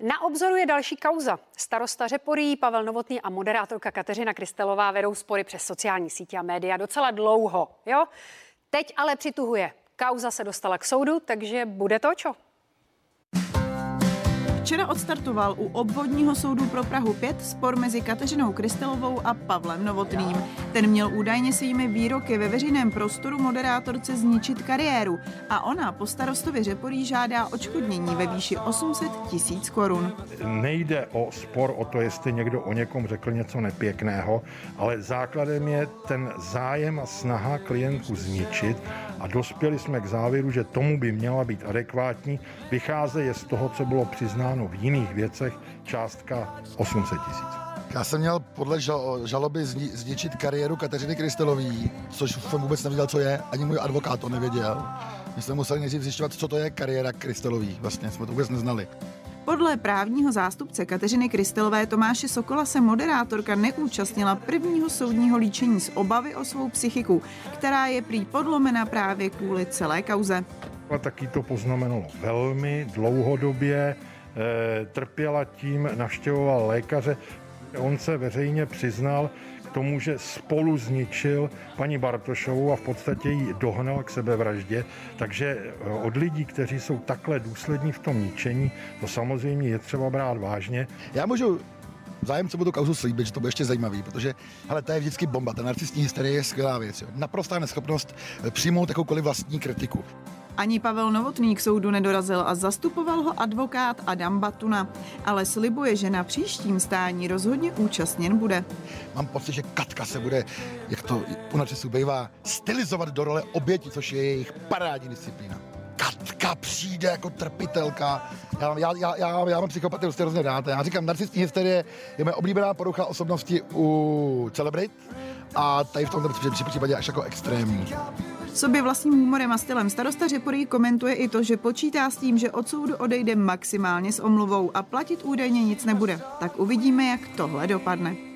Na obzoru je další kauza. Starosta Řeporí, Pavel Novotný a moderátorka Kateřina Krystelová vedou spory přes sociální sítě a média docela dlouho. Jo? Teď ale přituhuje. Kauza se dostala k soudu, takže bude to čo? Včera odstartoval u obvodního soudu pro Prahu 5 spor mezi Kateřinou Krystelovou a Pavlem Novotným. Ten měl údajně svými výroky ve veřejném prostoru moderátorce zničit kariéru a ona po starostovi Řeporí žádá očkodnění ve výši 800 tisíc korun. Nejde o spor o to, jestli někdo o někom řekl něco nepěkného, ale základem je ten zájem a snaha klientku zničit a dospěli jsme k závěru, že tomu by měla být adekvátní. Vycházeje z toho, co bylo přiznáno v jiných věcech, částka 800 tisíc. Já jsem měl podle žaloby zničit kariéru Kateřiny Krystelový, což jsem vůbec nevěděl, co je, ani můj advokát to nevěděl. My jsme museli nejdřív zjišťovat, co to je kariéra Krystelový. Vlastně jsme to vůbec neznali. Podle právního zástupce Kateřiny Kristelové Tomáše Sokola se moderátorka neúčastnila prvního soudního líčení z obavy o svou psychiku, která je prý podlomena právě kvůli celé kauze. A taky to poznamenalo velmi dlouhodobě, e, trpěla tím, navštěvoval lékaře. On se veřejně přiznal, tomu, že spolu zničil paní Bartošovou a v podstatě ji dohnal k sebevraždě. Takže eh, od lidí, kteří jsou takhle důslední v tom ničení, to samozřejmě je třeba brát vážně. Já můžu zájemce budu kauzu slíbit, že to bude ještě zajímavý, protože hele, to je vždycky bomba. Ta narcistní hysterie je skvělá věc. Jo. Naprostá neschopnost eh, přijmout jakoukoliv vlastní kritiku. Ani Pavel Novotný k soudu nedorazil a zastupoval ho advokát Adam Batuna, ale slibuje, že na příštím stání rozhodně účastněn bude. Mám pocit, že Katka se bude, jak to u načesu bývá, stylizovat do role oběti, což je jejich parádní disciplína. Katka přijde jako trpitelka. Já, já, já, já, já mám psychopatii prostě hrozně rád. Já říkám, narcistní hysterie je moje oblíbená porucha osobnosti u celebrit a tady v tomto případě až jako extrémní. Sobě vlastním humorem a stylem starosta Řeporí komentuje i to, že počítá s tím, že od soudu odejde maximálně s omluvou a platit údajně nic nebude. Tak uvidíme, jak tohle dopadne.